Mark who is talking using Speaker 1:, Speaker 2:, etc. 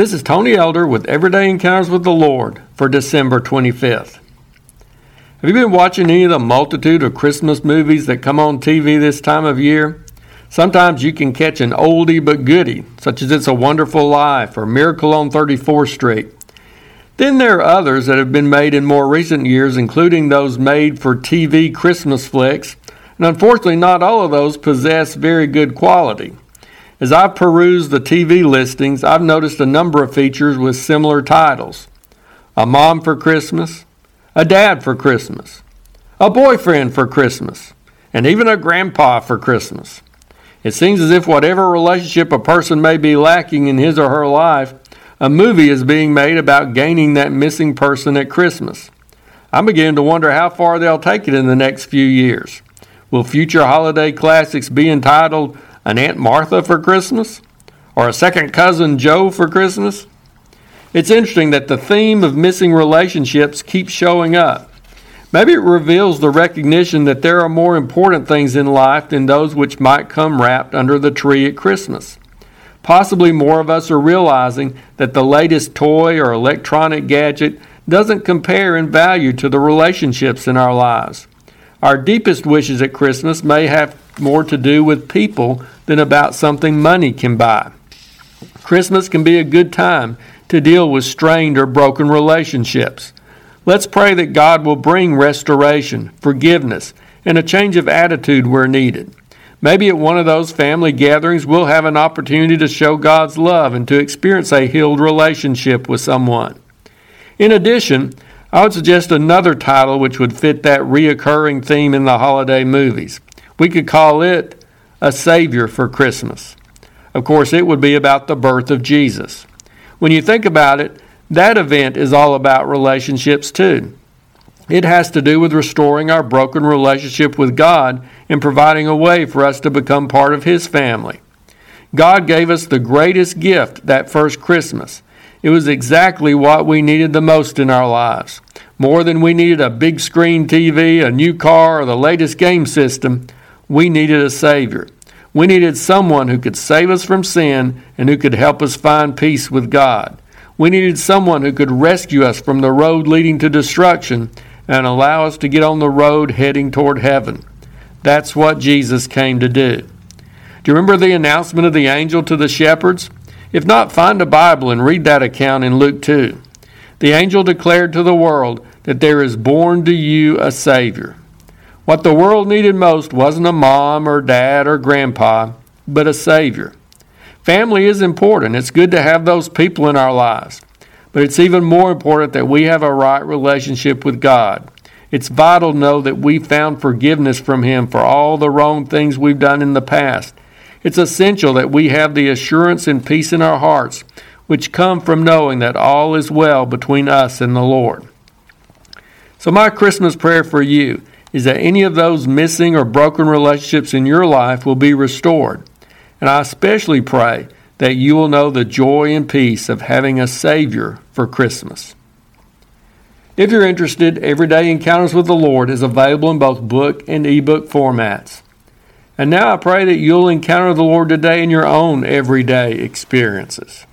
Speaker 1: This is Tony Elder with Everyday Encounters with the Lord for December 25th. Have you been watching any of the multitude of Christmas movies that come on TV this time of year? Sometimes you can catch an oldie but goodie, such as It's a Wonderful Life or Miracle on 34th Street. Then there are others that have been made in more recent years, including those made for TV Christmas flicks, and unfortunately, not all of those possess very good quality. As I've perused the TV listings, I've noticed a number of features with similar titles A Mom for Christmas, A Dad for Christmas, A Boyfriend for Christmas, and even a Grandpa for Christmas. It seems as if whatever relationship a person may be lacking in his or her life, a movie is being made about gaining that missing person at Christmas. I'm beginning to wonder how far they'll take it in the next few years. Will future holiday classics be entitled an Aunt Martha for Christmas? Or a second cousin Joe for Christmas? It's interesting that the theme of missing relationships keeps showing up. Maybe it reveals the recognition that there are more important things in life than those which might come wrapped under the tree at Christmas. Possibly more of us are realizing that the latest toy or electronic gadget doesn't compare in value to the relationships in our lives. Our deepest wishes at Christmas may have more to do with people than about something money can buy. Christmas can be a good time to deal with strained or broken relationships. Let's pray that God will bring restoration, forgiveness, and a change of attitude where needed. Maybe at one of those family gatherings, we'll have an opportunity to show God's love and to experience a healed relationship with someone. In addition, I would suggest another title which would fit that reoccurring theme in the holiday movies. We could call it A Savior for Christmas. Of course, it would be about the birth of Jesus. When you think about it, that event is all about relationships too. It has to do with restoring our broken relationship with God and providing a way for us to become part of His family. God gave us the greatest gift that first Christmas it was exactly what we needed the most in our lives. More than we needed a big screen TV, a new car, or the latest game system, we needed a Savior. We needed someone who could save us from sin and who could help us find peace with God. We needed someone who could rescue us from the road leading to destruction and allow us to get on the road heading toward heaven. That's what Jesus came to do. Do you remember the announcement of the angel to the shepherds? If not, find a Bible and read that account in Luke 2. The angel declared to the world that there is born to you a Savior. What the world needed most wasn't a mom or dad or grandpa, but a Savior. Family is important. It's good to have those people in our lives. But it's even more important that we have a right relationship with God. It's vital to know that we found forgiveness from Him for all the wrong things we've done in the past it's essential that we have the assurance and peace in our hearts which come from knowing that all is well between us and the Lord. So, my Christmas prayer for you is that any of those missing or broken relationships in your life will be restored. And I especially pray that you will know the joy and peace of having a Savior for Christmas. If you're interested, Everyday Encounters with the Lord is available in both book and ebook formats. And now I pray that you'll encounter the Lord today in your own everyday experiences.